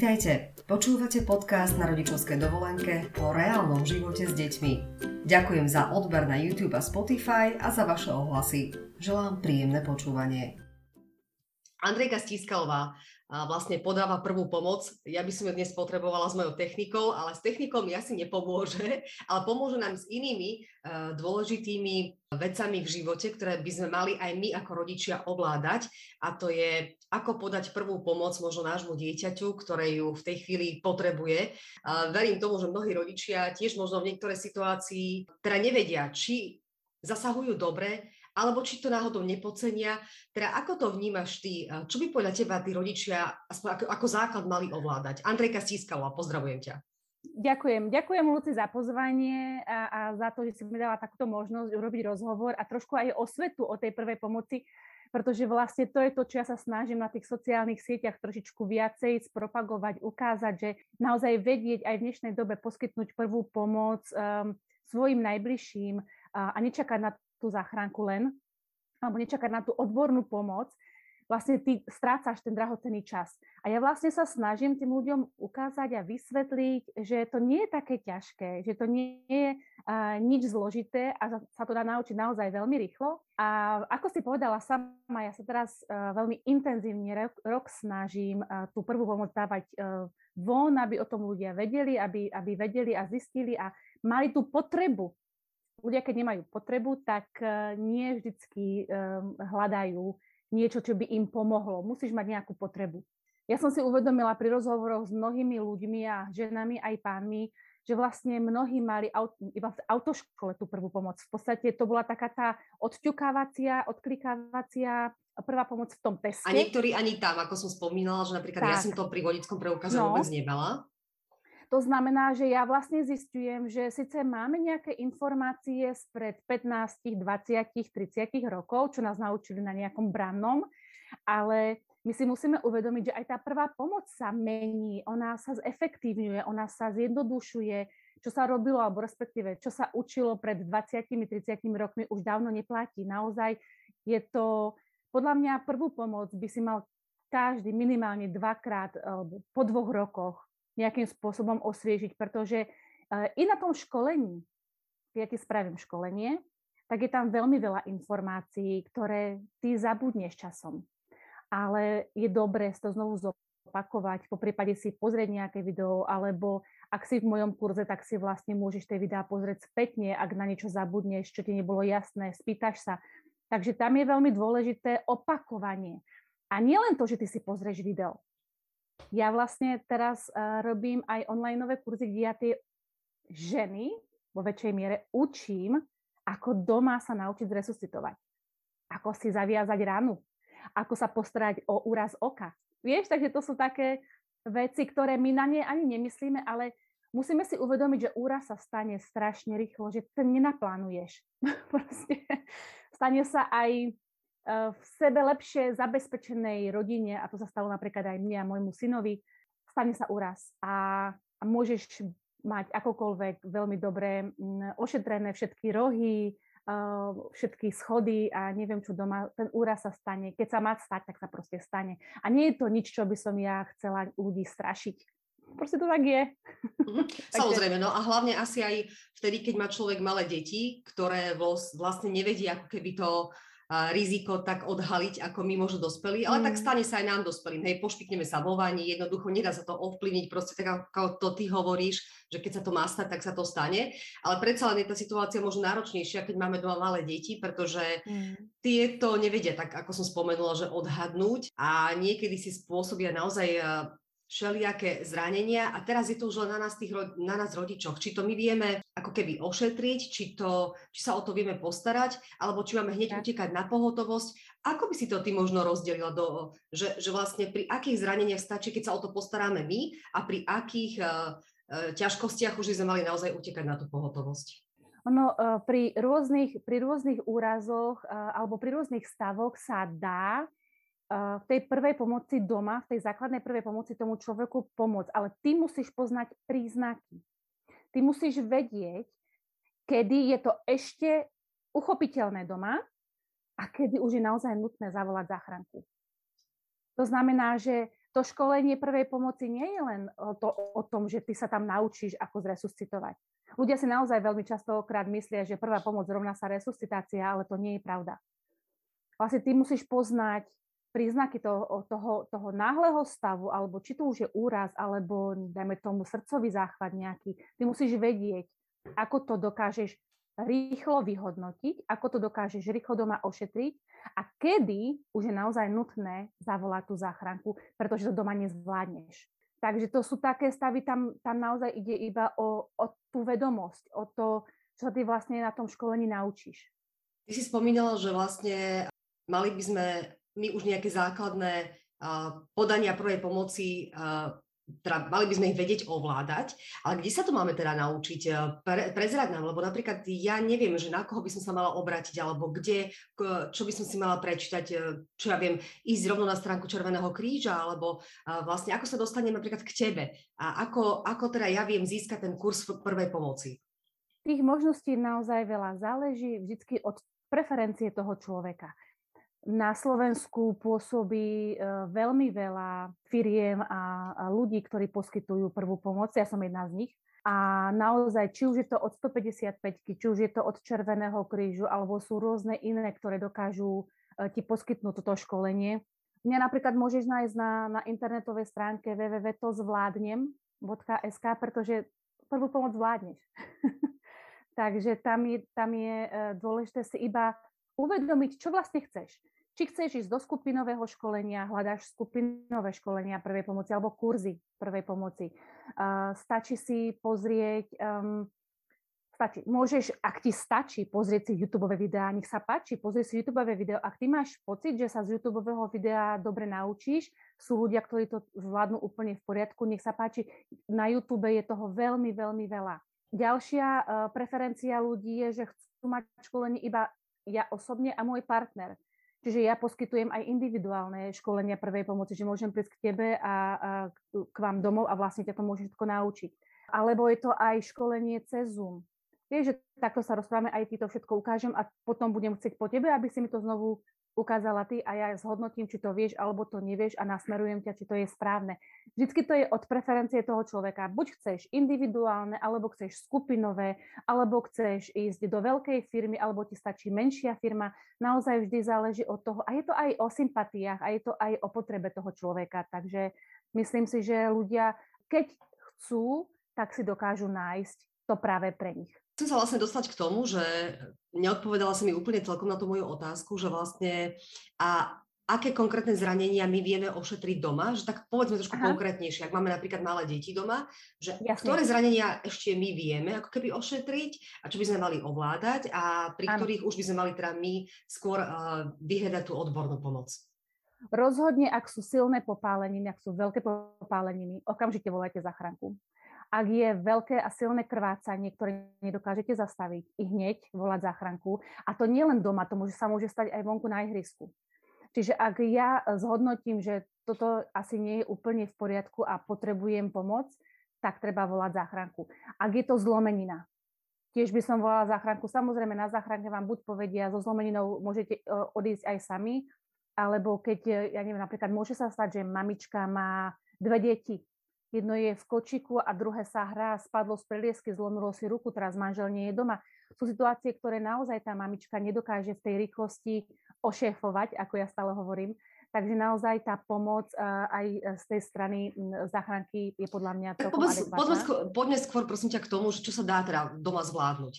Vítajte, počúvate podcast na rodičovskej dovolenke o reálnom živote s deťmi. Ďakujem za odber na YouTube a Spotify a za vaše ohlasy. Želám príjemné počúvanie. Andrejka Stískalová vlastne podáva prvú pomoc. Ja by som ju dnes potrebovala s mojou technikou, ale s technikou mi asi nepomôže, ale pomôže nám s inými uh, dôležitými vecami v živote, ktoré by sme mali aj my ako rodičia ovládať. A to je, ako podať prvú pomoc možno nášmu dieťaťu, ktoré ju v tej chvíli potrebuje. Verím tomu, že mnohí rodičia tiež možno v niektorej situácii teda nevedia, či zasahujú dobre, alebo či to náhodou nepocenia. Teda ako to vnímaš ty? Čo by podľa teba tí rodičia ako, ako základ mali ovládať? Andrejka Stískalová, pozdravujem ťa. Ďakujem. Ďakujem, Luci, za pozvanie a, a za to, že si mi dala takúto možnosť urobiť rozhovor a trošku aj o svetu o tej prvej pomoci, pretože vlastne to je to, čo ja sa snažím na tých sociálnych sieťach trošičku viacej spropagovať, ukázať, že naozaj vedieť aj v dnešnej dobe poskytnúť prvú pomoc um, svojim najbližším a, a nečakať na tú záchranku len, alebo nečakať na tú odbornú pomoc, vlastne ty strácaš ten drahocený čas. A ja vlastne sa snažím tým ľuďom ukázať a vysvetliť, že to nie je také ťažké, že to nie je uh, nič zložité a sa to dá naučiť naozaj veľmi rýchlo. A ako si povedala sama, ja sa teraz uh, veľmi intenzívne rok, rok snažím uh, tú prvú pomoc dávať uh, von, aby o tom ľudia vedeli, aby, aby vedeli a zistili a mali tú potrebu ľudia, keď nemajú potrebu, tak e, nie vždycky um, hľadajú niečo, čo by im pomohlo. Musíš mať nejakú potrebu. Ja som si uvedomila pri rozhovoroch s mnohými ľuďmi a ženami aj pánmi, že vlastne mnohí mali aut, iba v autoškole tú prvú pomoc. V podstate to bola taká tá odťukávacia, odklikávacia prvá pomoc v tom teste. A niektorí ani tam, ako som spomínala, že napríklad tak. ja som to pri vodickom preukaze no. vôbec nemala. To znamená, že ja vlastne zistujem, že síce máme nejaké informácie spred 15, 20, 30 rokov, čo nás naučili na nejakom brannom, ale my si musíme uvedomiť, že aj tá prvá pomoc sa mení, ona sa zefektívňuje, ona sa zjednodušuje, čo sa robilo, alebo respektíve, čo sa učilo pred 20-30 rokmi, už dávno neplatí. Naozaj je to, podľa mňa prvú pomoc by si mal každý minimálne dvakrát po dvoch rokoch nejakým spôsobom osviežiť, pretože eh, i na tom školení, keď ja ti spravím školenie, tak je tam veľmi veľa informácií, ktoré ty zabudneš časom. Ale je dobré to znovu zopakovať, po prípade si pozrieť nejaké video, alebo ak si v mojom kurze, tak si vlastne môžeš tie videá pozrieť spätne, ak na niečo zabudneš, čo ti nebolo jasné, spýtaš sa. Takže tam je veľmi dôležité opakovanie. A nie len to, že ty si pozrieš video, ja vlastne teraz uh, robím aj online kurzy, kde ja tie ženy vo väčšej miere učím, ako doma sa naučiť zresuscitovať. Ako si zaviazať ranu. Ako sa postarať o úraz oka. Vieš, takže to sú také veci, ktoré my na ne ani nemyslíme, ale musíme si uvedomiť, že úraz sa stane strašne rýchlo, že to nenaplánuješ. Proste stane sa aj v sebe lepšie zabezpečenej rodine, a to sa stalo napríklad aj mne a môjmu synovi, stane sa úraz a, a môžeš mať akokoľvek veľmi dobre mm, ošetrené všetky rohy, eh, všetky schody a neviem čo doma, ten úraz sa stane. Keď sa má stať, tak sa proste stane. A nie je to nič, čo by som ja chcela ľudí strašiť. Proste to tak je. Mm, samozrejme, no a hlavne asi aj vtedy, keď má človek malé deti, ktoré vlastne nevedia ako keby to riziko tak odhaliť, ako my možno dospelí, ale mm. tak stane sa aj nám dospelým. Hej, pošpikneme sa vo vani, jednoducho nedá sa to ovplyvniť, proste tak ako to ty hovoríš, že keď sa to má stať, tak sa to stane. Ale predsa len je tá situácia možno náročnejšia, keď máme doma malé deti, pretože mm. tie to nevedia tak, ako som spomenula, že odhadnúť a niekedy si spôsobia naozaj všelijaké zranenia a teraz je to už len na nás, tých, na nás rodičoch. Či to my vieme ako keby ošetriť, či, to, či sa o to vieme postarať, alebo či máme hneď utekať na pohotovosť. Ako by si to ty možno rozdelila, do, že, že vlastne pri akých zraneniach stačí, keď sa o to postaráme my a pri akých uh, uh, ťažkostiach už by sme mali naozaj utekať na tú pohotovosť? Ono uh, pri rôznych, pri rôznych úrazoch alebo pri rôznych stavoch sa dá v tej prvej pomoci doma, v tej základnej prvej pomoci tomu človeku pomôcť. Ale ty musíš poznať príznaky. Ty musíš vedieť, kedy je to ešte uchopiteľné doma a kedy už je naozaj nutné zavolať záchranku. To znamená, že to školenie prvej pomoci nie je len to, o tom, že ty sa tam naučíš, ako zresuscitovať. Ľudia si naozaj veľmi častokrát myslia, že prvá pomoc rovná sa resuscitácia, ale to nie je pravda. Vlastne ty musíš poznať príznaky toho, toho, toho náhleho stavu, alebo či to už je úraz, alebo dajme tomu srdcový záchvat nejaký. Ty musíš vedieť, ako to dokážeš rýchlo vyhodnotiť, ako to dokážeš rýchlo doma ošetriť a kedy už je naozaj nutné zavolať tú záchranku, pretože to doma nezvládneš. Takže to sú také stavy, tam, tam naozaj ide iba o, o tú vedomosť, o to, čo ty vlastne na tom školení naučíš. Ty si spomínala, že vlastne mali by sme my už nejaké základné podania prvej pomoci teda mali by sme ich vedieť ovládať, ale kde sa to máme teda naučiť? Eh, pre, prezrať nám, lebo napríklad ja neviem, že na koho by som sa mala obrátiť, alebo kde, čo by som si mala prečítať, eh, čo ja viem, ísť rovno na stránku Červeného kríža, alebo vlastne ako sa dostanem napríklad k tebe a ako, ako teda ja viem získať ten kurz prvej pomoci. Tých možností naozaj veľa. Záleží vždy od preferencie toho človeka. Na Slovensku pôsobí e, veľmi veľa firiem a ľudí, ktorí poskytujú prvú pomoc. Ja som jedna z nich. A naozaj, či už je to od 155, či už je to od Červeného krížu, alebo sú rôzne iné, ktoré dokážu e, ti poskytnúť toto školenie. Mňa napríklad môžeš nájsť na, na internetovej stránke www.tozvládnem.sk, pretože prvú pomoc zvládneš. Takže tam je, tam je e, dôležité si iba uvedomiť, čo vlastne chceš. Či chceš ísť do skupinového školenia, hľadáš skupinové školenia prvej pomoci alebo kurzy prvej pomoci. Uh, stačí si pozrieť, um, stačí, môžeš, ak ti stačí pozrieť si YouTube videá, nech sa páči, pozrieť si YouTube video. Ak ty máš pocit, že sa z YouTube videa dobre naučíš, sú ľudia, ktorí to zvládnu úplne v poriadku, nech sa páči, na YouTube je toho veľmi, veľmi veľa. Ďalšia uh, preferencia ľudí je, že chcú mať školenie iba ja osobne a môj partner. Čiže ja poskytujem aj individuálne školenia prvej pomoci, že môžem prísť k tebe a, a k vám domov a vlastne ťa to môžem všetko naučiť. Alebo je to aj školenie cez Zoom. Vieš, že takto sa rozprávame, aj ty to všetko ukážem a potom budem chcieť po tebe, aby si mi to znovu ukázala ty a ja zhodnotím, či to vieš alebo to nevieš a nasmerujem ťa, či to je správne. Vždycky to je od preferencie toho človeka. Buď chceš individuálne, alebo chceš skupinové, alebo chceš ísť do veľkej firmy, alebo ti stačí menšia firma. Naozaj vždy záleží od toho. A je to aj o sympatiách, a je to aj o potrebe toho človeka. Takže myslím si, že ľudia, keď chcú, tak si dokážu nájsť to práve pre nich. Chcem sa vlastne dostať k tomu, že neodpovedala si mi úplne celkom na tú moju otázku, že vlastne a aké konkrétne zranenia my vieme ošetriť doma, že tak povedzme trošku Aha. konkrétnejšie, ak máme napríklad malé deti doma, že Jasne. ktoré zranenia ešte my vieme ako keby ošetriť a čo by sme mali ovládať a pri ano. ktorých už by sme mali teda my skôr uh, vyhľadať tú odbornú pomoc. Rozhodne, ak sú silné popáleniny, ak sú veľké popáleniny, okamžite volajte záchranku. Ak je veľké a silné krvácanie, ktoré nedokážete zastaviť, i hneď volať záchranku. A to nie len doma, to môže, sa môže stať aj vonku na ihrisku. Čiže ak ja zhodnotím, že toto asi nie je úplne v poriadku a potrebujem pomoc, tak treba volať záchranku. Ak je to zlomenina, tiež by som volala záchranku. Samozrejme, na záchranke vám buď povedia, so zlomeninou môžete e, odísť aj sami, alebo keď, ja neviem, napríklad môže sa stať, že mamička má dve deti Jedno je v kočiku a druhé sa hrá, spadlo z preliesky, zlomilo si ruku, teraz manžel nie je doma. Sú situácie, ktoré naozaj tá mamička nedokáže v tej rýchlosti ošéfovať, ako ja stále hovorím. Takže naozaj tá pomoc aj z tej strany záchranky je podľa mňa tak poďme, poďme, skôr, poďme skôr prosím ťa k tomu, čo sa dá teda doma zvládnuť.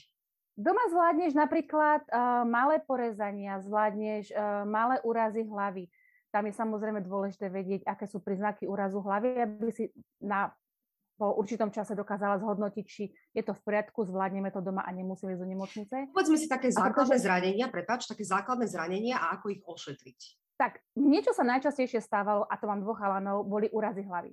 Doma zvládneš napríklad uh, malé porezania, zvládneš uh, malé úrazy hlavy, tam je samozrejme dôležité vedieť, aké sú príznaky úrazu hlavy, aby si na, po určitom čase dokázala zhodnotiť, či je to v poriadku, zvládneme to doma a nemusíme ísť do nemocnice. Povedzme si také základné pretože... zranenia, prepáč, také základné zranenia a ako ich ošetriť. Tak, niečo sa najčastejšie stávalo, a to mám dvoch chalanov, boli úrazy hlavy.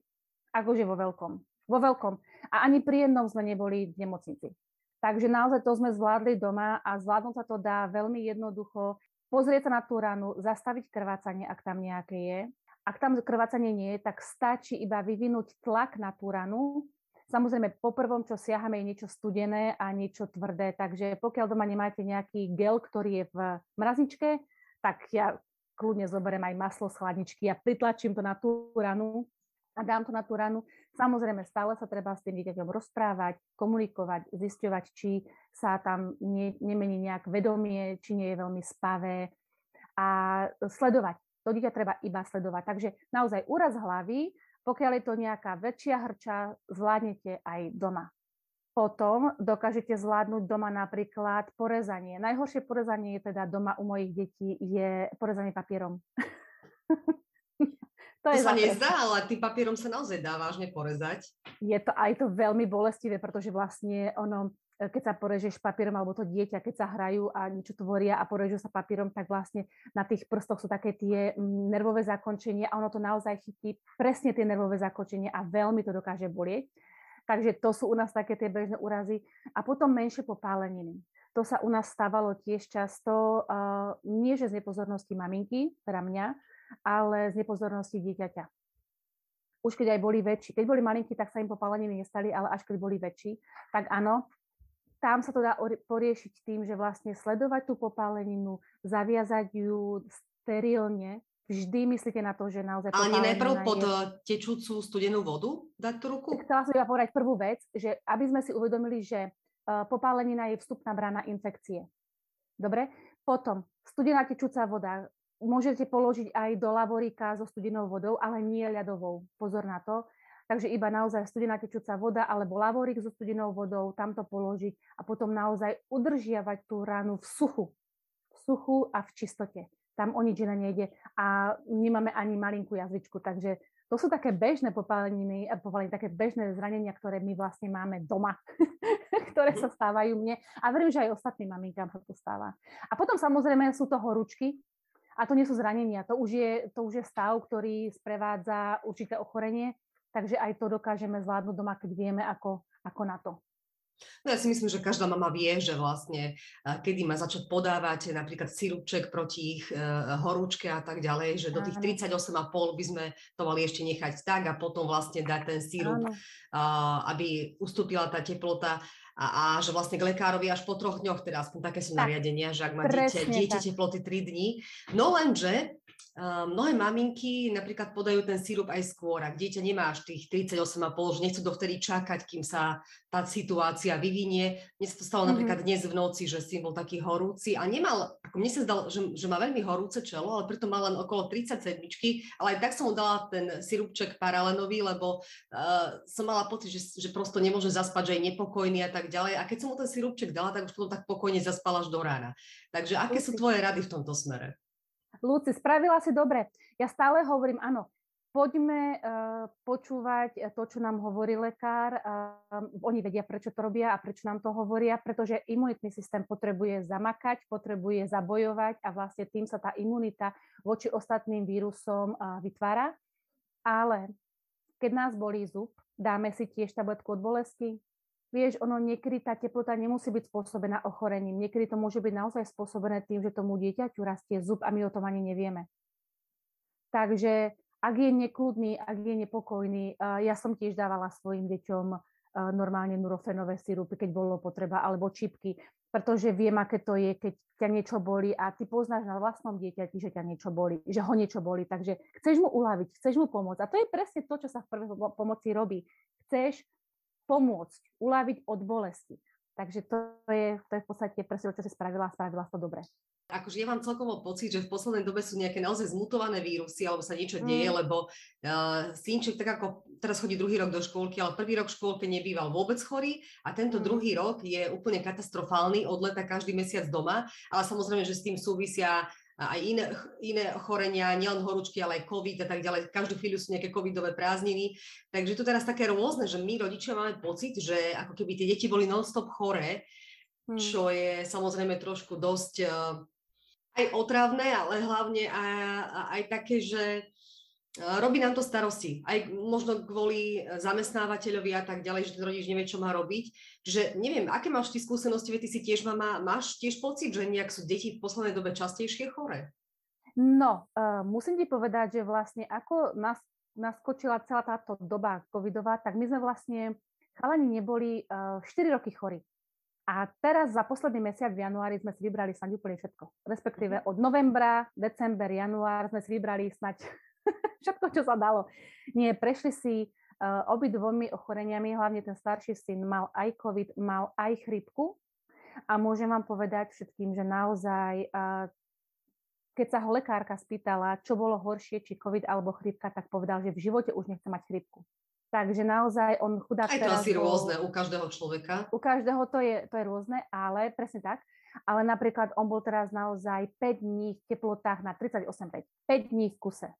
Akože vo veľkom. Vo veľkom. A ani pri jednom sme neboli v nemocnici. Takže naozaj to sme zvládli doma a zvládnuť sa to dá veľmi jednoducho pozrieť sa na tú ranu, zastaviť krvácanie, ak tam nejaké je. Ak tam krvácanie nie je, tak stačí iba vyvinúť tlak na tú ranu. Samozrejme, po prvom, čo siahame, je niečo studené a niečo tvrdé, takže pokiaľ doma nemáte nejaký gel, ktorý je v mrazničke, tak ja kľudne zoberiem aj maslo z chladničky a pritlačím to na tú ranu a dám to na tú ranu. Samozrejme, stále sa treba s tým dieťaťom rozprávať, komunikovať, zisťovať, či sa tam ne, nemení nejak vedomie, či nie je veľmi spavé a sledovať. To dieťa treba iba sledovať. Takže naozaj úraz hlavy, pokiaľ je to nejaká väčšia hrča, zvládnete aj doma potom dokážete zvládnuť doma napríklad porezanie. Najhoršie porezanie je teda doma u mojich detí je porezanie papierom. to, to je sa nezdá, ale tým papierom sa naozaj dá vážne porezať. Je to aj to veľmi bolestivé, pretože vlastne ono, keď sa porežeš papierom, alebo to dieťa, keď sa hrajú a niečo tvoria a porežú sa papierom, tak vlastne na tých prstoch sú také tie mm, nervové zakončenia a ono to naozaj chytí presne tie nervové zakončenia a veľmi to dokáže bolieť. Takže to sú u nás také tie bežné úrazy. A potom menšie popáleniny. To sa u nás stávalo tiež často, uh, nie že z nepozornosti maminky, teda mňa, ale z nepozornosti dieťaťa. Už keď aj boli väčší. Keď boli malinkí, tak sa im popáleniny nestali, ale až keď boli väčší, tak áno, tam sa to dá poriešiť tým, že vlastne sledovať tú popáleninu, zaviazať ju sterilne, vždy myslíte na to, že naozaj... Ale nie najprv pod je... Eh, tečúcu studenú vodu dať tú ruku? Chcela som iba povedať prvú vec, že aby sme si uvedomili, že uh, popálenina je vstupná brána infekcie. Dobre? Potom studená tečúca voda. Môžete položiť aj do lavoríka so studenou vodou, ale nie ľadovou. Pozor na to. Takže iba naozaj studená tečúca voda alebo lavorík so studenou vodou, tam to položiť a potom naozaj udržiavať tú ránu v suchu. V suchu a v čistote tam o nič iné nejde a nemáme ani malinkú jazvičku, takže to sú také bežné popáleniny, eh, popáleniny, také bežné zranenia, ktoré my vlastne máme doma, ktoré sa stávajú mne a verím, že aj ostatným maminkám sa to stáva. A potom samozrejme sú to horúčky, a to nie sú zranenia, to už je, to už je stav, ktorý sprevádza určité ochorenie, takže aj to dokážeme zvládnuť doma, keď vieme, ako, ako na to. No ja si myslím, že každá mama vie, že vlastne kedy má začať podávať napríklad sirupček proti ich horúčke a tak ďalej, že do tých 38,5 by sme to mali ešte nechať tak a potom vlastne dať ten sirup, aby ustúpila tá teplota a, a že vlastne k lekárovi až po troch dňoch, teda aspoň také sú nariadenia, že ak má dieťa, dieťa teploty 3 dní. No lenže mnohé maminky napríklad podajú ten sírup aj skôr, ak dieťa nemá až tých 38,5, že nechcú dovtedy čakať, kým sa tá situácia vyvinie. Mne sa to stalo mm-hmm. napríklad dnes v noci, že si bol taký horúci a nemal, ako mne sa zdalo, že, že má veľmi horúce čelo, ale preto mal len okolo 37, ale aj tak som mu dala ten sirupček paralenový, lebo uh, som mala pocit, že, že prosto nemôže zaspať, že je nepokojný a tak ďalej. A keď som mu ten sirupček dala, tak už potom tak pokojne zaspala až do rána. Takže aké sú tvoje rady v tomto smere? Luci, spravila si dobre. Ja stále hovorím, áno, poďme uh, počúvať eh, to, čo nám hovorí lekár. Uh, oni vedia, prečo to robia a prečo nám to hovoria, pretože imunitný systém potrebuje zamakať, potrebuje zabojovať a vlastne tým sa tá imunita voči ostatným vírusom uh, vytvára. Ale keď nás bolí zub, dáme si tiež tabletku od bolesti, Vieš, ono niekedy tá teplota nemusí byť spôsobená ochorením. Niekedy to môže byť naozaj spôsobené tým, že tomu dieťaťu rastie zub a my o tom ani nevieme. Takže ak je nekludný, ak je nepokojný, ja som tiež dávala svojim deťom normálne nurofenové sirupy, keď bolo potreba, alebo čipky, pretože viem, aké to je, keď ťa niečo boli a ty poznáš na vlastnom dieťati, že ťa niečo boli, že ho niečo boli, takže chceš mu uľaviť, chceš mu pomôcť. A to je presne to, čo sa v prvej pomoci robí. Chceš pomôcť, uľaviť od bolesti. Takže to je, to je v podstate presne, čo si spravila a spravila to dobre. Akože ja mám celkovo pocit, že v poslednej dobe sú nejaké naozaj zmutované vírusy, alebo sa niečo deje, mm. lebo uh, synček tak ako teraz chodí druhý rok do škôlky, ale prvý rok v škôlke nebýval vôbec chorý a tento mm. druhý rok je úplne katastrofálny, od leta každý mesiac doma, ale samozrejme, že s tým súvisia aj iné, iné ochorenia, nielen horúčky, ale aj COVID a tak ďalej. Každú chvíľu sú nejaké covidové prázdniny. Takže to teraz také rôzne, že my rodičia máme pocit, že ako keby tie deti boli non-stop choré, hmm. čo je samozrejme trošku dosť uh, aj otravné, ale hlavne aj, aj také, že robí nám to starosti. Aj možno kvôli zamestnávateľovi a tak ďalej, že ten rodič nevie, čo má robiť. Že neviem, aké máš ty skúsenosti, ty si tiež mama, máš tiež pocit, že nejak sú deti v poslednej dobe častejšie chore? No, uh, musím ti povedať, že vlastne ako nás, naskočila celá táto doba covidová, tak my sme vlastne chalani neboli uh, 4 roky chorí. A teraz za posledný mesiac v januári sme si vybrali snáď úplne všetko. Respektíve mhm. od novembra, december, január sme si vybrali snáď všetko, čo sa dalo. Nie, prešli si uh, obi dvomi ochoreniami, hlavne ten starší syn mal aj COVID, mal aj chrypku. A môžem vám povedať všetkým, že naozaj, uh, keď sa ho lekárka spýtala, čo bolo horšie, či COVID alebo chrypka, tak povedal, že v živote už nechce mať chrypku. Takže naozaj on chudák Aj to asi bol, rôzne u každého človeka. U každého to je, to je rôzne, ale presne tak. Ale napríklad on bol teraz naozaj 5 dní v teplotách na 38,5. 5 dní v kuse.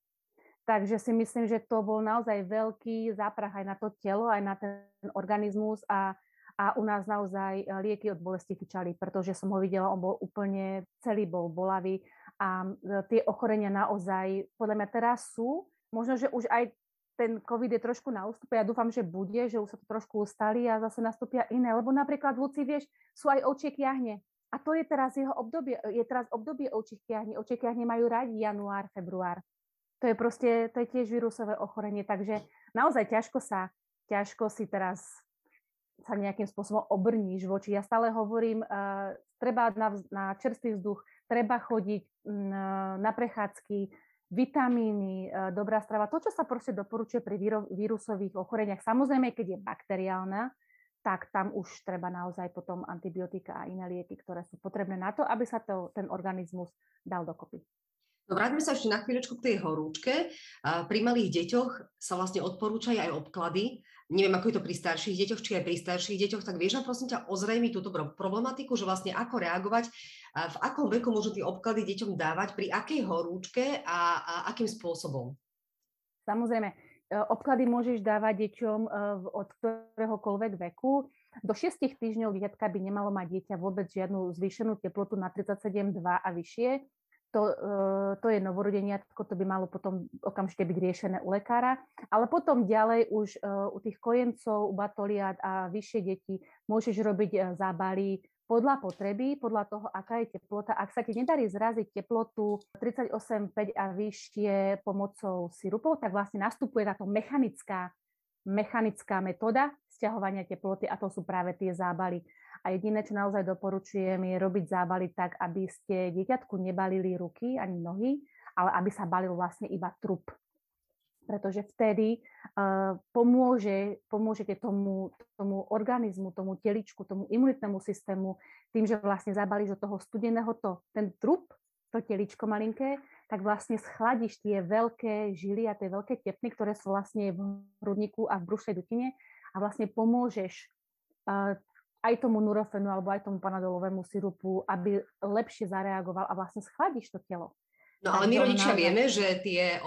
Takže si myslím, že to bol naozaj veľký záprah aj na to telo, aj na ten organizmus a, a u nás naozaj e, lieky od bolesti fičali, pretože som ho videla, on bol úplne celý bol bolavý a e, tie ochorenia naozaj podľa mňa teraz sú, možno, že už aj ten COVID je trošku na ústupe, ja dúfam, že bude, že už sa to trošku ustali a zase nastúpia iné, lebo napríklad Luci, vieš, sú aj ovčie kiahne. A to je teraz jeho obdobie, je teraz obdobie ovčích kiahní. Ovčie kiahne majú radi január, február. To je proste, to je tiež vírusové ochorenie, takže naozaj ťažko sa, ťažko si teraz sa nejakým spôsobom obrníš voči. Ja stále hovorím, uh, treba na, na čerstvý vzduch, treba chodiť uh, na prechádzky, vitamíny, e, dobrá strava, to, čo sa proste doporučuje pri vírusových ochoreniach. Samozrejme, keď je bakteriálna, tak tam už treba naozaj potom antibiotika a iné lieky, ktoré sú potrebné na to, aby sa to, ten organizmus dal dokopy. No vráťme sa ešte na chvíľočku k tej horúčke. Pri malých deťoch sa vlastne odporúčajú aj obklady. Neviem, ako je to pri starších deťoch, či aj pri starších deťoch, tak vieš nám prosím ťa ozrejmiť túto problematiku, že vlastne ako reagovať, v akom veku môžu tie obklady deťom dávať, pri akej horúčke a, a akým spôsobom? Samozrejme, e, obklady môžeš dávať deťom e, od ktoréhokoľvek veku. Do 6 týždňov dieťatka by nemalo mať dieťa vôbec žiadnu zvýšenú teplotu na 37,2 a vyššie to, eh, to je novorodeniatko, to by malo potom okamžite byť riešené u lekára. Ale potom ďalej už eh, u tých kojencov, u batoliat a vyššie deti môžeš robiť eh, zábaly podľa potreby, podľa toho, aká je teplota. Ak sa ti nedarí zraziť teplotu 38,5 a vyššie pomocou sirupov, tak vlastne nastupuje táto mechanická, mechanická metóda stiahovania teploty a to sú práve tie zábaly. A jediné, čo naozaj doporučujem, je robiť zábaly tak, aby ste dieťatku nebalili ruky ani nohy, ale aby sa balil vlastne iba trup. Pretože vtedy uh, pomôže, pomôžete tomu, tomu organizmu, tomu teličku, tomu imunitnému systému tým, že vlastne zabalíš do toho studeného to, ten trup, to teličko malinké, tak vlastne schladíš tie veľké žily a tie veľké tepny, ktoré sú vlastne v hrudníku a v brušnej dutine a vlastne pomôžeš uh, aj tomu nurofenu alebo aj tomu panadolovému sirupu, aby lepšie zareagoval a vlastne schladíš to telo. No ale my rodičia naozaj... vieme, že tie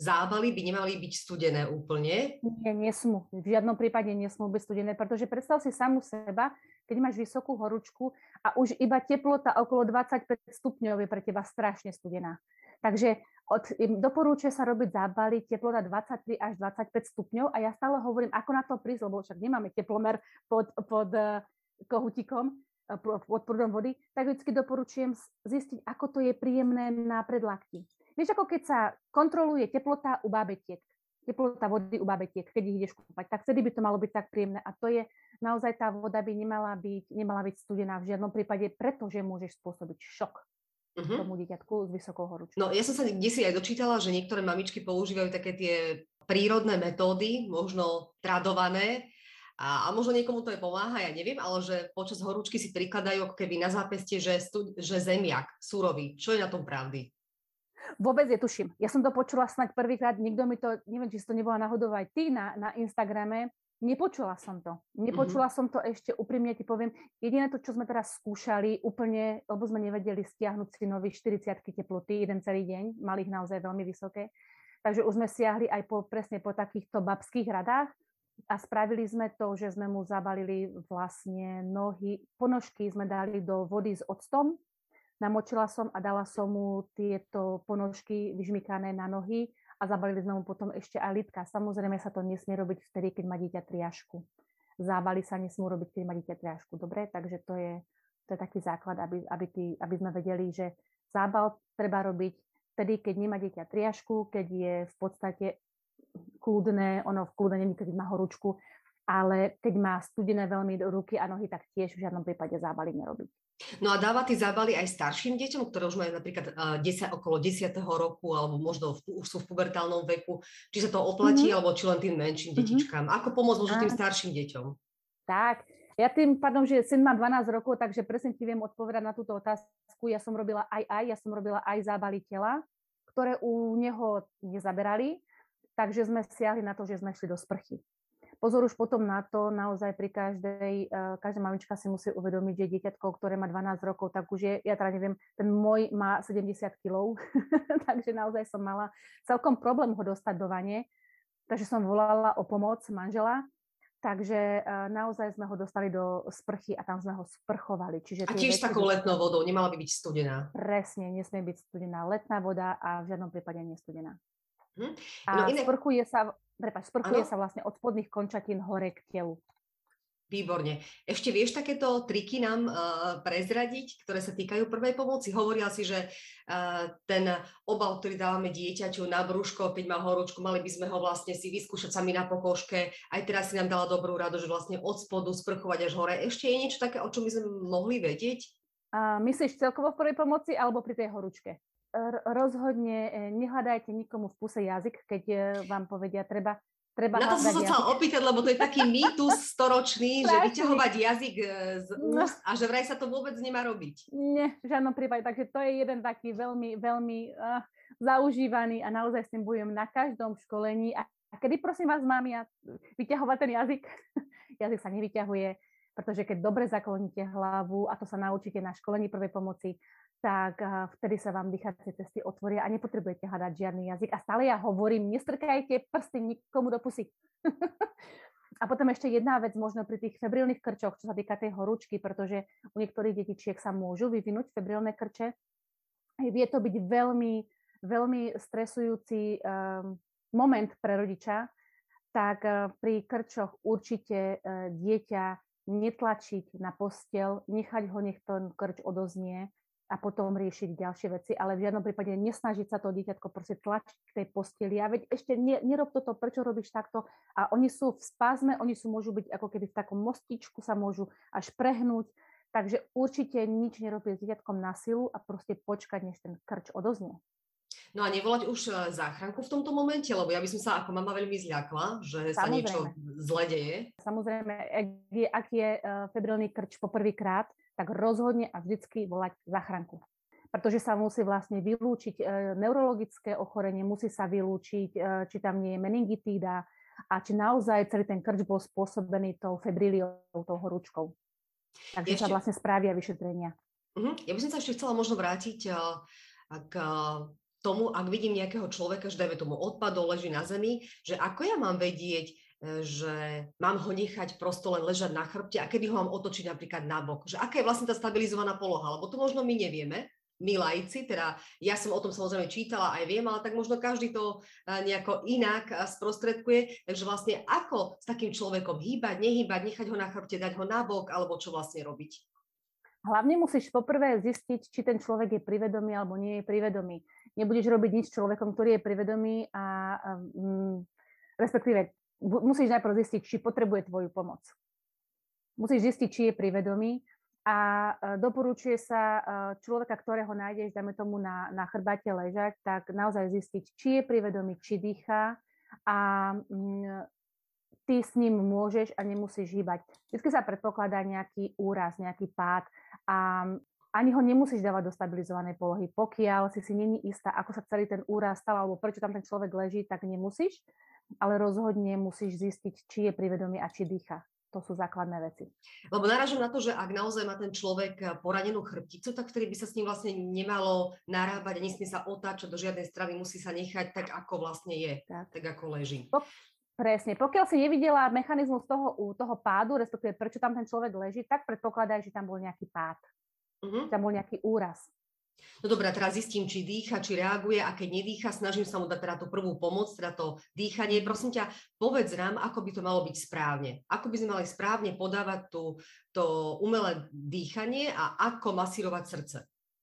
zábaly by nemali byť studené úplne. Nie, nesmú. V žiadnom prípade nesmú byť studené, pretože predstav si samu seba, keď máš vysokú horúčku a už iba teplota okolo 25 stupňov je pre teba strašne studená. Takže od, doporúča sa robiť zábaly teplota 23 až 25 stupňov a ja stále hovorím, ako na to prísť, lebo však nemáme teplomer pod, pod uh, kohutikom, uh, pod prúdom vody, tak vždy doporučujem zistiť, ako to je príjemné na predlakti. Vieš, ako keď sa kontroluje teplota u bábetiek, teplota vody u bábetiek, keď ich ideš kúpať, tak vtedy by to malo byť tak príjemné. A to je, naozaj tá voda by nemala byť, nemala byť studená v žiadnom prípade, pretože môžeš spôsobiť šok uh-huh. tomu dieťatku s vysokou horúčkou. No ja som sa kde si aj dočítala, že niektoré mamičky používajú také tie prírodné metódy, možno tradované, a, a možno niekomu to aj pomáha, ja neviem, ale že počas horúčky si prikladajú ako keby na zápestie, že, stu, že zemiak, surový. Čo je na tom pravdy? Vôbec je tuším. Ja som to počula snať prvýkrát, nikto mi to, neviem, či si to nebola náhodou aj ty na, na Instagrame, Nepočula som to. Nepočula mm-hmm. som to ešte, úprimne ti poviem. Jediné to, čo sme teraz skúšali, úplne, lebo sme nevedeli stiahnuť si nových 40 teploty jeden celý deň, mali ich naozaj veľmi vysoké. Takže už sme siahli aj po, presne po takýchto babských radách a spravili sme to, že sme mu zabalili vlastne nohy, ponožky sme dali do vody s octom, namočila som a dala som mu tieto ponožky vyžmykané na nohy a zabalili sme mu potom ešte aj litka. Samozrejme sa to nesmie robiť vtedy, keď má dieťa triašku. Zábaly sa nesmú robiť, keď má dieťa triašku. Dobre, takže to je, to je taký základ, aby, aby, tý, aby sme vedeli, že zábal treba robiť vtedy, keď nemá dieťa triašku, keď je v podstate kľudné, ono v kľudne není, keď má horúčku, ale keď má studené veľmi ruky a nohy, tak tiež v žiadnom prípade zábaly nerobiť. No a dáva tie zábaly aj starším deťom, ktoré už majú napríklad uh, 10, okolo 10. roku alebo možno v, už sú v pubertálnom veku, či sa to oplatí, mm-hmm. alebo či len tým menším mm-hmm. detičkám. Ako pomôcť možno tým starším deťom? Tak, ja tým pádom, že syn má 12 rokov, takže presne ti viem odpovedať na túto otázku. Ja som robila aj aj, ja som robila aj zábaly tela, ktoré u neho nezaberali, takže sme siahli na to, že sme šli do sprchy. Pozor už potom na to, naozaj pri každej, eh, každá mamička si musí uvedomiť, že dieťatko, ktoré má 12 rokov, tak už je, ja teda neviem, ten môj má 70 kg, takže naozaj som mala celkom problém ho dostať do vane, takže som volala o pomoc manžela, Takže uh, naozaj sme ho dostali do sprchy a tam sme ho sprchovali. Čiže a tiež s takou letnou vodou, nemala by byť studená. Presne, nesmie byť studená letná voda a v žiadnom prípade nestudená. Hm? No a iné... sprchuje sa, prepáč, sprchuje ano? sa vlastne od spodných končatín hore k telu. Výborne. Ešte vieš takéto triky nám uh, prezradiť, ktoré sa týkajú prvej pomoci? Hovorila si, že uh, ten obal, ktorý dávame dieťaťu na brúško, keď má horúčku, mali by sme ho vlastne si vyskúšať sami na pokožke. Aj teraz si nám dala dobrú radu, že vlastne od spodu sprchovať až hore. Ešte je niečo také, o čom by sme mohli vedieť? Uh, myslíš celkovo v prvej pomoci alebo pri tej horúčke? Rozhodne e, nehľadajte nikomu v puse jazyk, keď e, vám povedia, treba, treba Na to som sa chcela opýtať, lebo to je taký mýtus storočný, že vyťahovať jazyk e, z no. úst a že vraj sa to vôbec nemá robiť. Nie, v žiadnom prípade. Takže to je jeden taký veľmi, veľmi uh, zaužívaný a naozaj s tým budem na každom školení. A, a kedy prosím vás, mám ja vyťahovať ten jazyk? jazyk sa nevyťahuje, pretože keď dobre zakloníte hlavu, a to sa naučíte na školení prvej pomoci, tak vtedy sa vám dýchacie cesty otvoria a nepotrebujete hľadať žiadny jazyk. A stále ja hovorím, nestrkajte prsty nikomu do pusy. a potom ešte jedna vec možno pri tých febrilných krčoch, čo sa týka tej horúčky, pretože u niektorých detičiek sa môžu vyvinúť febrilné krče. Vie to byť veľmi, veľmi stresujúci um, moment pre rodiča, tak uh, pri krčoch určite uh, dieťa netlačiť na postel, nechať ho, nech ten krč odoznie, a potom riešiť ďalšie veci, ale v žiadnom prípade nesnažiť sa to dieťatko proste tlačiť k tej posteli. A veď ešte ne, nerob toto, prečo robíš takto? A oni sú v spázme, oni sú môžu byť ako keby v takom mostičku, sa môžu až prehnúť. Takže určite nič nerobí s dieťatkom na silu a proste počkať, než ten krč odoznie. No a nevolať už e, záchranku v tomto momente, lebo ja by som sa ako mama veľmi zľakla, že Samozrejme. sa niečo zle deje. Samozrejme, ak je, ak je e, febrilný krč poprvýkrát, tak rozhodne a vždycky volať záchranku. Pretože sa musí vlastne vylúčiť e, neurologické ochorenie, musí sa vylúčiť, e, či tam nie je meningitída a či naozaj celý ten krč bol spôsobený tou febriliou, tou horúčkou. Takže ešte... sa vlastne správia vyšetrenia. Uh-huh. Ja by som sa ešte chcela možno vrátiť uh, k tomu, ak vidím nejakého človeka, že dajme tomu odpadol, leží na zemi, že ako ja mám vedieť, E, že mám ho nechať prosto len ležať na chrbte a kedy ho mám otočiť napríklad na bok. Že aká je vlastne tá stabilizovaná poloha, lebo to možno my nevieme, my lajci, teda ja som o tom samozrejme čítala aj viem, ale tak možno každý to e, nejako inak e, sprostredkuje. Takže vlastne ako s takým človekom hýbať, nehýbať, nechať ho na chrbte, dať ho na bok, alebo čo vlastne robiť? Hlavne musíš poprvé zistiť, či ten človek je privedomý alebo nie je privedomý. Nebudeš robiť nič človekom, ktorý je privedomý a, a mm, respektíve musíš najprv zistiť, či potrebuje tvoju pomoc. Musíš zistiť, či je pri vedomí a e, doporučuje sa e, človeka, ktorého nájdeš, dajme tomu na, na chrbate ležať, tak naozaj zistiť, či je pri vedomí, či dýcha a mm, ty s ním môžeš a nemusíš hýbať. Vždy sa predpokladá nejaký úraz, nejaký pád a ani ho nemusíš dávať do stabilizovanej polohy. Pokiaľ si si není istá, ako sa celý ten úraz stal alebo prečo tam ten človek leží, tak nemusíš ale rozhodne musíš zistiť, či je privedomý a či dýcha. To sú základné veci. Lebo narážam na to, že ak naozaj má ten človek eh, poranenú chrbticu, tak vtedy by sa s ním vlastne nemalo narábať a nesmie sa otáčať do žiadnej stravy, musí sa nechať tak, ako vlastne je, tak, tak ako leží. Po, presne. Pokiaľ si nevidela mechanizmus toho, toho pádu, respektíve prečo tam ten človek leží, tak predpokladaj, že tam bol nejaký pád. Uh-huh. Tam bol nejaký úraz. No dobré, teraz zistím, či dýcha, či reaguje a keď nedýcha, snažím sa mu dať teda tú prvú pomoc, teda to dýchanie. Prosím ťa, povedz nám, ako by to malo byť správne. Ako by sme mali správne podávať tú, to umelé dýchanie a ako masírovať srdce.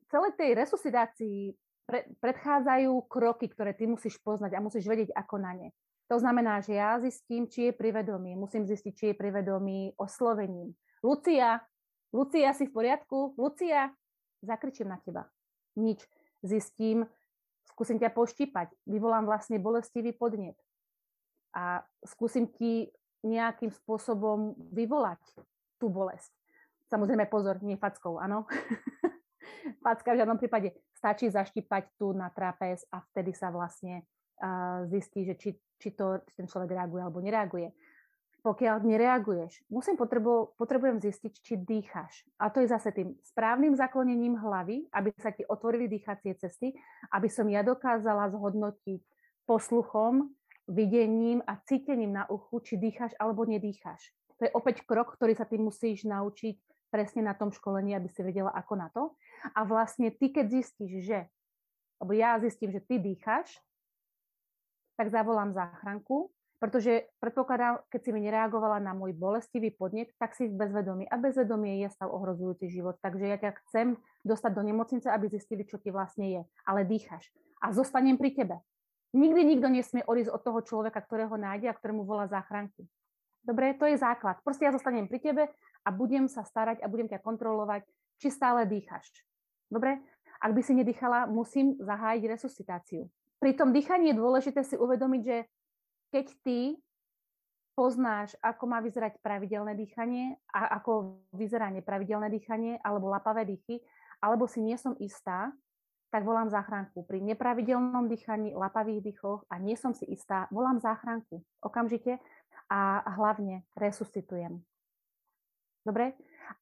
Celej tej resuscitácii pre, predchádzajú kroky, ktoré ty musíš poznať a musíš vedieť, ako na ne. To znamená, že ja zistím, či je privedomý. Musím zistiť, či je privedomý oslovením. Lucia, Lucia, si v poriadku? Lucia, zakričím na teba. Nič. Zistím, skúsim ťa poštípať. Vyvolám vlastne bolestivý podnet. A skúsim ti nejakým spôsobom vyvolať tú bolesť. Samozrejme, pozor, nie fackou, áno. Facka v žiadnom prípade. Stačí zaštipať tu na trapez a vtedy sa vlastne uh, zistí, že či, či, to, či ten človek reaguje alebo nereaguje. Pokiaľ nereaguješ, musím potrebu, potrebujem zistiť, či dýcháš. A to je zase tým správnym zaklonením hlavy, aby sa ti otvorili dýchacie cesty, aby som ja dokázala zhodnotiť posluchom, videním a cítením na uchu, či dýcháš alebo nedýcháš. To je opäť krok, ktorý sa ty musíš naučiť presne na tom školení, aby si vedela ako na to. A vlastne ty, keď zistíš, že, lebo ja zistím, že ty dýcháš, tak zavolám záchranku, pretože predpokladám, keď si mi nereagovala na môj bolestivý podnet, tak si v bezvedomí. A bezvedomie je stav ohrozujúci život. Takže ja ťa chcem dostať do nemocnice, aby zistili, čo ti vlastne je. Ale dýchaš. A zostanem pri tebe. Nikdy nikto nesmie odísť od toho človeka, ktorého nájde a ktorému volá záchranku. Dobre, to je základ. Proste ja zostanem pri tebe a budem sa starať a budem ťa kontrolovať, či stále dýchaš. Dobre? Ak by si nedýchala, musím zahájiť resuscitáciu. Pri tom dýchaní je dôležité si uvedomiť, že keď ty poznáš, ako má vyzerať pravidelné dýchanie a ako vyzerá nepravidelné dýchanie alebo lapavé dýchy, alebo si nie som istá, tak volám záchranku. Pri nepravidelnom dýchaní, lapavých dýchoch a nie som si istá, volám záchranku okamžite a hlavne resuscitujem. Dobre?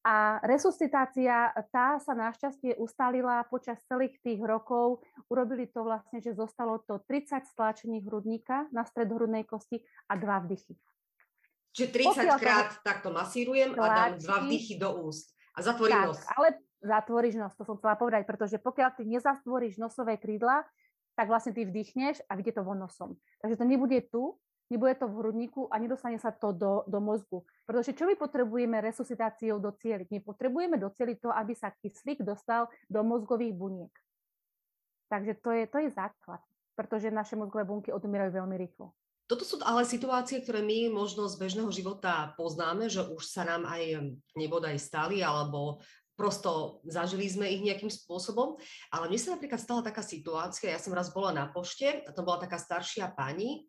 A resuscitácia, tá sa našťastie ustalila počas celých tých rokov. Urobili to vlastne, že zostalo to 30 stláčení hrudníka na hrudnej kosti a dva vdychy. Čiže 30 Pokiaľ krát to... takto masírujem a dám dva vdychy do úst. A zatvorím tak, nos. Ale zatvoríš nos, to som chcela povedať, pretože pokiaľ ty nezatvoríš nosové krídla, tak vlastne ty vdychneš a vidie to von nosom. Takže to nebude tu, nebude to v hrudníku a nedostane sa to do, do mozgu. Pretože čo my potrebujeme resuscitáciou docieliť? My potrebujeme docieliť to, aby sa kyslík dostal do mozgových buniek. Takže to je, to je základ, pretože naše mozgové bunky odumierajú veľmi rýchlo. Toto sú ale situácie, ktoré my možno z bežného života poznáme, že už sa nám aj nebodaj stali, alebo prosto zažili sme ich nejakým spôsobom. Ale mne sa napríklad stala taká situácia, ja som raz bola na pošte a to bola taká staršia pani,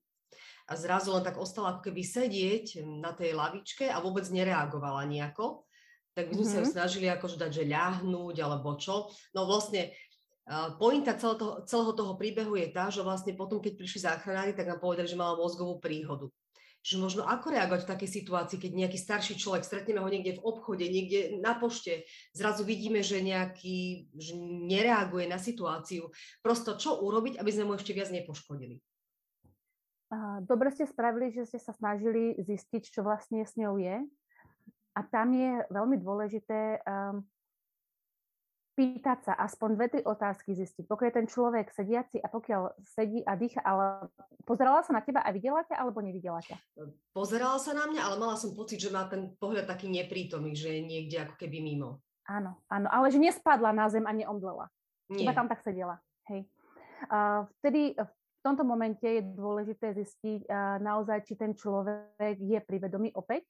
a zrazu len tak ostala ako keby sedieť na tej lavičke a vôbec nereagovala nejako. Tak my sme mm-hmm. sa ju mhm. snažili akože dať, že ľahnúť alebo čo. No vlastne pointa celého toho, celého toho príbehu je tá, že vlastne potom, keď prišli záchranári, tak nám povedali, že mala mozgovú príhodu. Že možno ako reagovať v takej situácii, keď nejaký starší človek, stretneme ho niekde v obchode, niekde na pošte, zrazu vidíme, že nejaký že nereaguje na situáciu. Prosto čo urobiť, aby sme mu ešte viac nepoškodili? Dobre ste spravili, že ste sa snažili zistiť, čo vlastne s ňou je. A tam je veľmi dôležité um, pýtať sa aspoň dve, tri otázky zistiť. Pokiaľ je ten človek sediaci a pokiaľ sedí a dýcha, ale pozerala sa na teba a videla ťa alebo nevidela ťa? Pozerala sa na mňa, ale mala som pocit, že má ten pohľad taký neprítomný, že je niekde ako keby mimo. Áno, áno, ale že nespadla na zem a neomdlela. Nie. Iba tam tak sedela. Hej. Uh, vtedy v tomto momente je dôležité zistiť naozaj, či ten človek je privedomý opäť.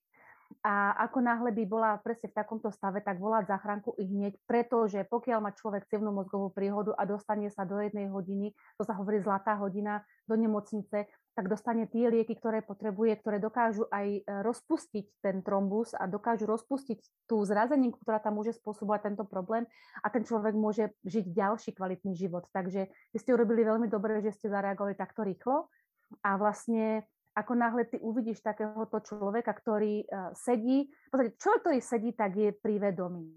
A ako náhle by bola presne v takomto stave, tak volať záchranku i hneď, pretože pokiaľ má človek cevnú mozgovú príhodu a dostane sa do jednej hodiny, to sa hovorí zlatá hodina, do nemocnice, tak dostane tie lieky, ktoré potrebuje, ktoré dokážu aj e, rozpustiť ten trombus a dokážu rozpustiť tú zrazeninku, ktorá tam môže spôsobovať tento problém a ten človek môže žiť ďalší kvalitný život. Takže vy ste urobili veľmi dobre, že ste zareagovali takto rýchlo a vlastne ako náhle ty uvidíš takéhoto človeka, ktorý uh, sedí, v podstate človek, ktorý sedí, tak je pri vedomí.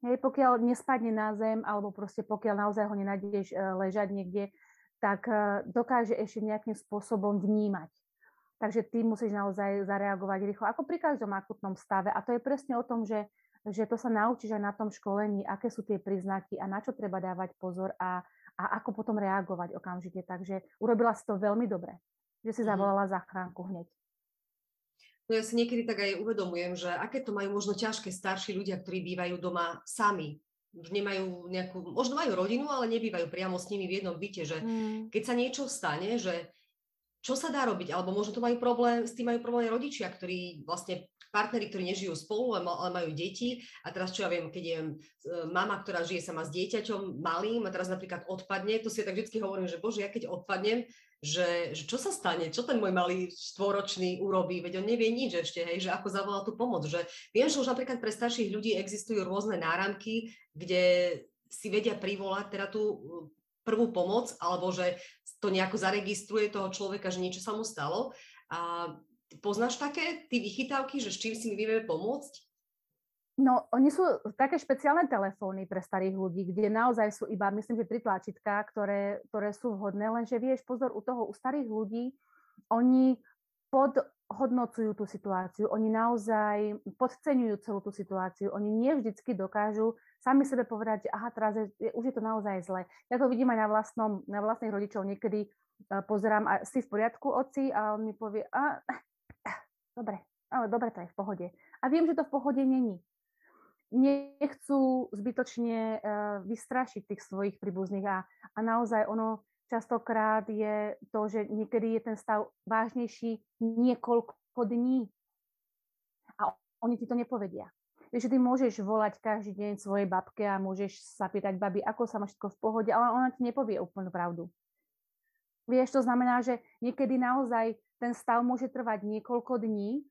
Hej, pokiaľ nespadne na zem, alebo proste pokiaľ naozaj ho nenájdeš uh, ležať niekde tak eh, dokáže ešte nejakým spôsobom vnímať. Takže ty musíš naozaj zareagovať rýchlo, ako pri každom akutnom stave. A to je presne o tom, že, že to sa naučíš aj na tom školení, aké sú tie príznaky a na čo treba dávať pozor a, a ako potom reagovať okamžite. Takže urobila si to veľmi dobre, že si mhm. zavolala záchranku hneď. No ja si niekedy tak aj uvedomujem, že aké to majú možno ťažké starší ľudia, ktorí bývajú doma sami, už nemajú nejakú, možno majú rodinu, ale nebývajú priamo s nimi v jednom byte, že mm. keď sa niečo stane, že čo sa dá robiť? Alebo možno to majú problém, s tým majú problém rodičia, ktorí vlastne partneri, ktorí nežijú spolu, ale majú deti. A teraz, čo ja viem, keď je e, mama, ktorá žije sama s dieťaťom malým a teraz napríklad odpadne, to si ja tak vždy hovorím, že bože, ja keď odpadnem, že, že čo sa stane, čo ten môj malý štvoročný urobí, veď on nevie nič ešte, hej, že ako zavolá tú pomoc. Že viem, že už napríklad pre starších ľudí existujú rôzne náramky, kde si vedia privolať teda tú e, prvú pomoc, alebo že to nejako zaregistruje toho človeka, že niečo sa mu stalo. A Poznáš také ty vychytávky, že s čím si my vieme pomôcť? No, oni sú také špeciálne telefóny pre starých ľudí, kde naozaj sú iba, myslím, že tri tlačítka, ktoré, ktoré sú vhodné, lenže vieš, pozor, u toho, u starých ľudí, oni podhodnocujú tú situáciu, oni naozaj podceňujú celú tú situáciu, oni nie vždycky dokážu sami sebe povedať, že aha, teraz je, už je to naozaj zle. Ja to vidím aj na, vlastnom, na vlastných rodičov, niekedy uh, pozerám, a si v poriadku, oci, a on mi povie, a dobre, ale dobre, to je v pohode. A viem, že to v pohode není. Nechcú zbytočne uh, vystrašiť tých svojich príbuzných a, a naozaj ono častokrát je to, že niekedy je ten stav vážnejší niekoľko dní a oni ti to nepovedia. Vieš, ty môžeš volať každý deň svojej babke a môžeš sa pýtať babi, ako sa máš všetko v pohode, ale ona ti nepovie úplnú pravdu. Vieš, to znamená, že niekedy naozaj ten stav môže trvať niekoľko dní.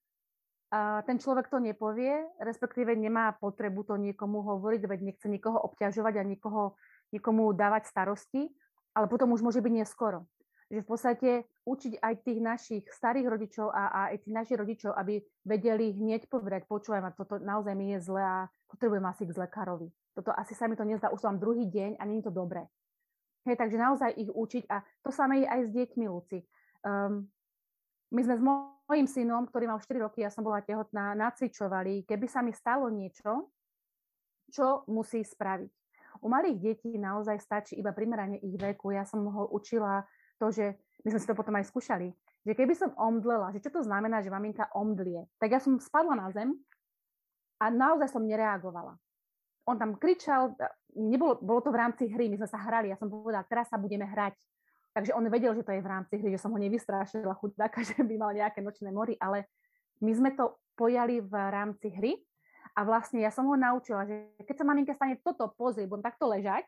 A ten človek to nepovie, respektíve nemá potrebu to niekomu hovoriť, veď nechce nikoho obťažovať a nikoho, nikomu dávať starosti, ale potom už môže byť neskoro. Že v podstate učiť aj tých našich starých rodičov a, a aj tých našich rodičov, aby vedeli hneď povedať, počúvaj ma, toto naozaj mi je zle a potrebujem asi k lekárovi. Toto asi sa mi to nezdá, už mám druhý deň a nie je to dobré. Hej, takže naozaj ich učiť a to samé je aj s deťmi, Luci. Um, my sme s mojim synom, ktorý mal 4 roky, ja som bola tehotná, nacvičovali, keby sa mi stalo niečo, čo musí spraviť. U malých detí naozaj stačí iba primeranie ich veku. Ja som ho učila to, že my sme si to potom aj skúšali, že keby som omdlela, že čo to znamená, že maminka omdlie, tak ja som spadla na zem a naozaj som nereagovala. On tam kričal, nebolo, bolo to v rámci hry, my sme sa hrali, ja som povedala, teraz sa budeme hrať. Takže on vedel, že to je v rámci hry, že som ho nevystrašila chudáka, že by mal nejaké nočné mory, ale my sme to pojali v rámci hry a vlastne ja som ho naučila, že keď sa maminka stane toto, pozri, budem takto ležať,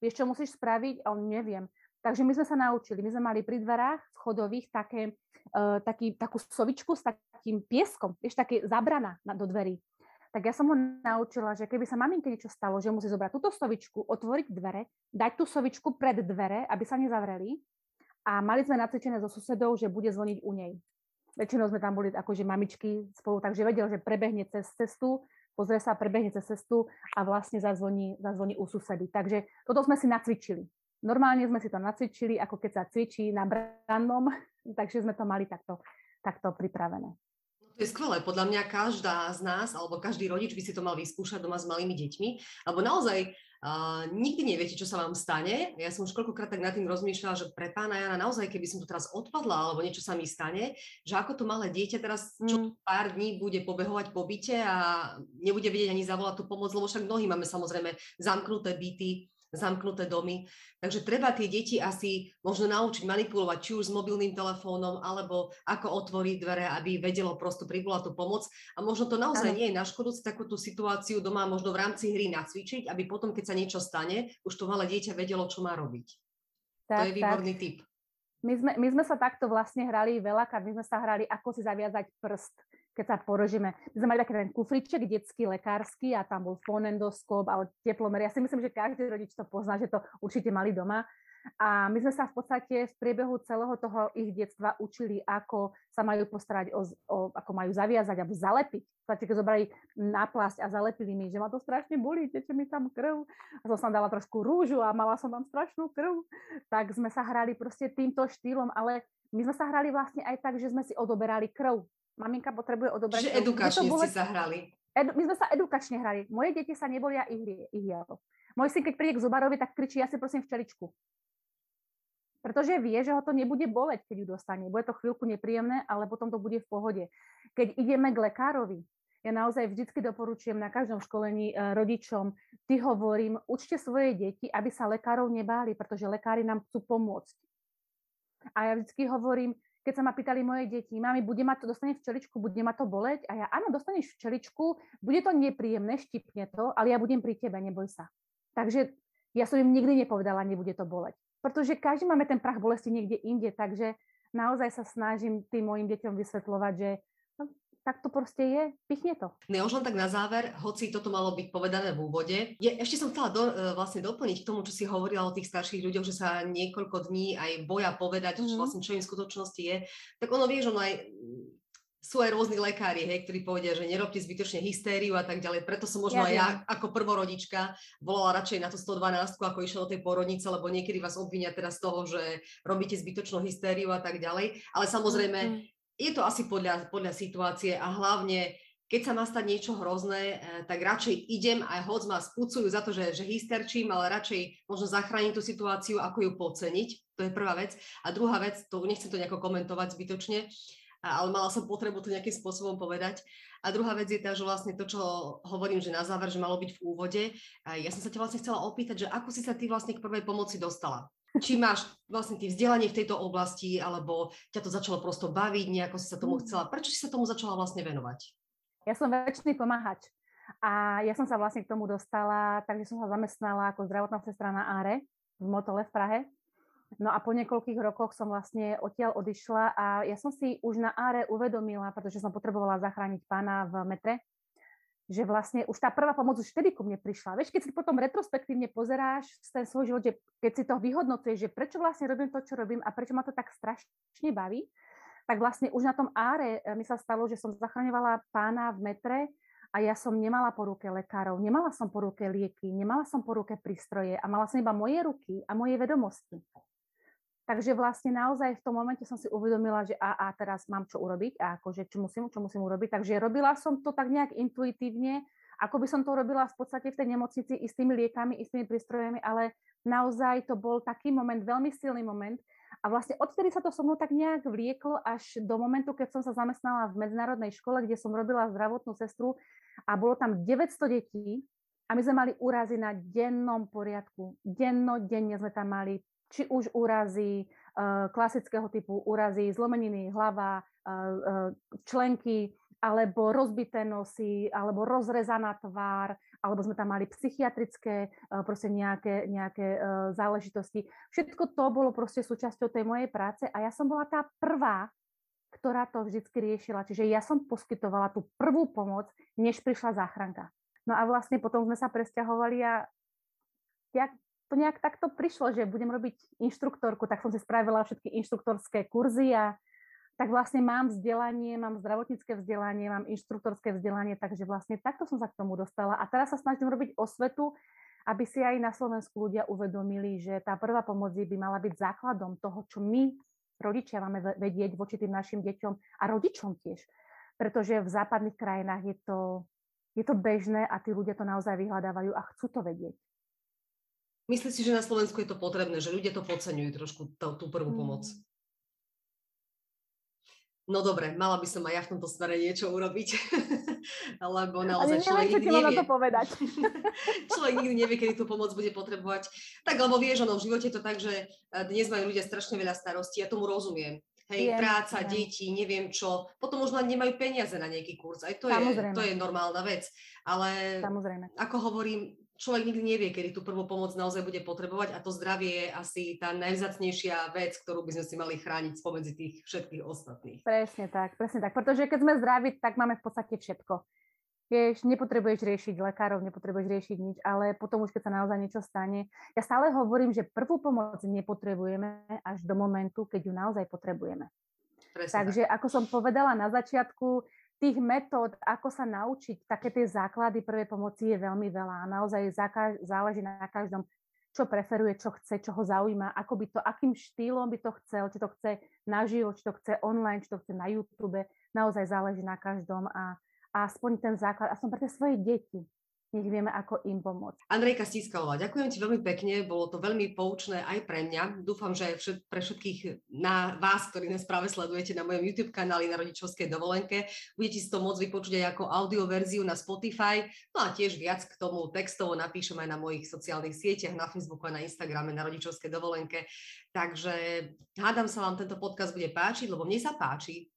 vieš, čo musíš spraviť? A on neviem. Takže my sme sa naučili, my sme mali pri dverách schodových také, uh, taký, takú sovičku s takým pieskom, vieš, také zabrana do dverí tak ja som ho naučila, že keby sa maminke niečo stalo, že musí zobrať túto sovičku, otvoriť dvere, dať tú sovičku pred dvere, aby sa nezavreli a mali sme nacvičené so susedou, že bude zvoniť u nej. Väčšinou sme tam boli akože mamičky spolu, takže vedel, že prebehne cez cestu, pozrie sa, prebehne cez cestu a vlastne zazvoní, zazvoní u susedy. Takže toto sme si nacvičili. Normálne sme si to nacvičili, ako keď sa cvičí na brannom, takže sme to mali takto, takto pripravené. To je skvelé. Podľa mňa každá z nás, alebo každý rodič by si to mal vyskúšať doma s malými deťmi, alebo naozaj uh, nikdy neviete, čo sa vám stane. Ja som už koľkokrát tak nad tým rozmýšľala, že pre pána Jana naozaj, keby som tu teraz odpadla, alebo niečo sa mi stane, že ako to malé dieťa teraz čo mm. pár dní bude pobehovať po byte a nebude vedieť ani zavolať tú pomoc, lebo však mnohí máme samozrejme zamknuté byty, zamknuté domy. Takže treba tie deti asi možno naučiť manipulovať či už s mobilným telefónom, alebo ako otvoriť dvere, aby vedelo prosto privolať tú pomoc. A možno to naozaj ano. nie je na škodu si takúto situáciu doma možno v rámci hry nacvičiť, aby potom, keď sa niečo stane, už to malé dieťa vedelo, čo má robiť. Tak, to je výborný tak. tip. My sme, my sme sa takto vlastne hrali veľakrát, my sme sa hrali, ako si zaviazať prst keď sa porožíme. My sme mali taký ten kufriček detský, lekársky a tam bol fonendoskop a teplomer. Ja si myslím, že každý rodič to pozná, že to určite mali doma. A my sme sa v podstate v priebehu celého toho ich detstva učili, ako sa majú postarať, o, o, ako majú zaviazať alebo zalepiť. V podstate, keď zobrali náplasť a zalepili mi, že ma to strašne bolí, teče mi tam krv. A som tam dala trošku rúžu a mala som tam strašnú krv. Tak sme sa hrali proste týmto štýlom, ale my sme sa hrali vlastne aj tak, že sme si odoberali krv maminka potrebuje odobrať. Čiže edukačne ste sa hrali. Edu, my sme sa edukačne hrali. Moje deti sa nebolia ihiel. Môj syn, keď príde k zubarovi, tak kričí, ja si prosím včeličku. Pretože vie, že ho to nebude boleť, keď ju dostane. Bude to chvíľku nepríjemné, ale potom to bude v pohode. Keď ideme k lekárovi, ja naozaj vždy doporučujem na každom školení eh, rodičom, ty hovorím, učte svoje deti, aby sa lekárov nebáli, pretože lekári nám chcú pomôcť. A ja vždy hovorím, keď sa ma pýtali moje deti, mami, bude ma to, dostane včeličku, bude ma to boleť? A ja, áno, dostaneš včeličku, bude to nepríjemné, štipne to, ale ja budem pri tebe, neboj sa. Takže ja som im nikdy nepovedala, nebude to boleť. Pretože každý máme ten prach bolesti niekde inde, takže naozaj sa snažím tým mojim deťom vysvetľovať, že tak to proste je, pichne to. No ja už len tak na záver, hoci toto malo byť povedané v úvode, je, ešte som chcela do, e, vlastne doplniť k tomu, čo si hovorila o tých starších ľuďoch, že sa niekoľko dní aj boja povedať, mm-hmm. čo vlastne čo im v skutočnosti je. Tak ono vie, že ono aj sú aj rôzni lekári, hej, ktorí povedia, že nerobte zbytočne hystériu a tak ďalej. Preto som možno ja aj ja ako prvorodička volala radšej na tú 112, ako išla do tej porodnice, lebo niekedy vás obvinia teraz z toho, že robíte zbytočnú hystériu a tak ďalej. Ale samozrejme, mm-hmm je to asi podľa, podľa situácie a hlavne keď sa má stať niečo hrozné, eh, tak radšej idem aj hoď ma spúcujú za to, že, že hysterčím, ale radšej možno zachrániť tú situáciu, ako ju podceniť. To je prvá vec. A druhá vec, to nechcem to nejako komentovať zbytočne, ale mala som potrebu to nejakým spôsobom povedať. A druhá vec je tá, že vlastne to, čo hovorím, že na záver, že malo byť v úvode, ja som sa ťa vlastne chcela opýtať, že ako si sa ty vlastne k prvej pomoci dostala? či máš vlastne ty vzdelanie v tejto oblasti, alebo ťa to začalo prosto baviť, nejako si sa tomu mm. chcela. Prečo si sa tomu začala vlastne venovať? Ja som väčšiný pomáhač. A ja som sa vlastne k tomu dostala, takže som sa zamestnala ako zdravotná sestra na Áre v Motole v Prahe. No a po niekoľkých rokoch som vlastne odtiaľ odišla a ja som si už na Áre uvedomila, pretože som potrebovala zachrániť pána v metre, že vlastne už tá prvá pomoc už vtedy ku mne prišla. Vieš, keď si potom retrospektívne pozeráš ten svoj život, že keď si to vyhodnocuješ, že prečo vlastne robím to, čo robím a prečo ma to tak strašne baví, tak vlastne už na tom áre eh, mi sa stalo, že som zachraňovala pána v metre a ja som nemala po ruke lekárov, nemala som po ruke lieky, nemala som po ruke prístroje a mala som iba moje ruky a moje vedomosti. Takže vlastne naozaj v tom momente som si uvedomila, že a, a teraz mám čo urobiť a akože čo musím, čo musím urobiť. Takže robila som to tak nejak intuitívne, ako by som to robila v podstate v tej nemocnici i s tými liekami, i s tými prístrojami, ale naozaj to bol taký moment, veľmi silný moment. A vlastne odtedy sa to so mnou tak nejak vlieklo až do momentu, keď som sa zamestnala v medzinárodnej škole, kde som robila zdravotnú sestru a bolo tam 900 detí a my sme mali úrazy na dennom poriadku. Denno, denne sme tam mali či už úrazy eh, klasického typu úrazy, zlomeniny hlava, eh, eh, členky, alebo rozbité nosy, alebo rozrezaná tvár, alebo sme tam mali psychiatrické proste nejaké, nejaké záležitosti. Všetko to bolo proste súčasťou tej mojej práce a ja som bola tá prvá, ktorá to vždycky riešila. Čiže ja som poskytovala tú prvú pomoc, než prišla záchranka. No a vlastne potom sme sa presťahovali a ja to nejak takto prišlo, že budem robiť inštruktorku, tak som si spravila všetky inštruktorské kurzy a tak vlastne mám vzdelanie, mám zdravotnícke vzdelanie, mám inštruktorské vzdelanie, takže vlastne takto som sa k tomu dostala. A teraz sa snažím robiť osvetu, aby si aj na Slovensku ľudia uvedomili, že tá prvá pomoc by mala byť základom toho, čo my, rodičia, máme vedieť voči tým našim deťom a rodičom tiež. Pretože v západných krajinách je to, je to bežné a tí ľudia to naozaj vyhľadávajú a chcú to vedieť. Myslíš si, že na Slovensku je to potrebné, že ľudia to podceňujú trošku, tú, tú prvú pomoc? Mm. No dobre, mala by som aj ja v tomto smere niečo urobiť, lebo naozaj človek nikdy nevie. to povedať. človek nikdy nevie, kedy tú pomoc bude potrebovať. Tak, lebo vieš, ono v živote je to tak, že eh, dnes majú ľudia strašne veľa starostí, ja tomu rozumiem. Hej, Viem, práca, ja. deti, neviem čo. Potom možno nemajú peniaze na nejaký kurz. Aj to, je, to je normálna vec. Ale Samozrejme. ako hovorím, človek nikdy nevie, kedy tú prvú pomoc naozaj bude potrebovať a to zdravie je asi tá najvzácnejšia vec, ktorú by sme si mali chrániť spomedzi tých všetkých ostatných. Presne tak, presne tak, pretože keď sme zdraví, tak máme v podstate všetko. Vieš, nepotrebuješ riešiť lekárov, nepotrebuješ riešiť nič, ale potom už keď sa naozaj niečo stane, ja stále hovorím, že prvú pomoc nepotrebujeme až do momentu, keď ju naozaj potrebujeme. Presne Takže tak. ako som povedala na začiatku, tých metód, ako sa naučiť také tie základy prvej pomoci je veľmi veľa naozaj záleží na každom, čo preferuje, čo chce, čo ho zaujíma, ako by to, akým štýlom by to chcel, či to chce naživo, či to chce online, či to chce na YouTube, naozaj záleží na každom a, a aspoň ten základ, aspoň pre tie svoje deti. Nech vieme, ako im pomôcť. Andrejka Stískalová, ďakujem ti veľmi pekne, bolo to veľmi poučné aj pre mňa. Dúfam, že všet, pre všetkých na vás, ktorí nás práve sledujete na mojom YouTube kanáli na rodičovskej dovolenke, budete si to môcť vypočuť aj ako audioverziu na Spotify, no a tiež viac k tomu textovo napíšem aj na mojich sociálnych sieťach, na Facebooku a na Instagrame na rodičovskej dovolenke. Takže hádam sa vám tento podcast bude páčiť, lebo mne sa páči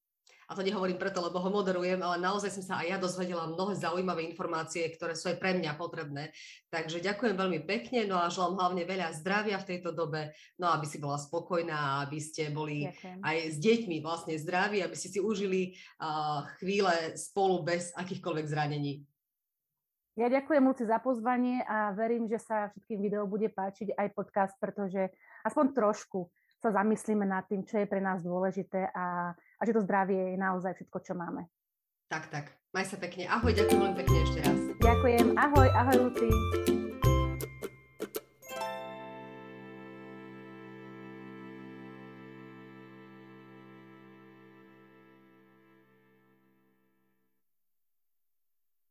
a to nehovorím preto, lebo ho moderujem, ale naozaj som sa aj ja dozvedela mnohé zaujímavé informácie, ktoré sú aj pre mňa potrebné. Takže ďakujem veľmi pekne, no a želám hlavne veľa zdravia v tejto dobe, no aby si bola spokojná, aby ste boli ďakujem. aj s deťmi vlastne zdraví, aby ste si užili uh, chvíle spolu bez akýchkoľvek zranení. Ja ďakujem Luci za pozvanie a verím, že sa všetkým videom bude páčiť aj podcast, pretože aspoň trošku sa zamyslíme nad tým, čo je pre nás dôležité a, a že to zdravie je naozaj všetko, čo máme. Tak, tak. Maj sa pekne. Ahoj, ďakujem veľmi pekne ešte raz. Ďakujem. Ahoj, ahoj Luci.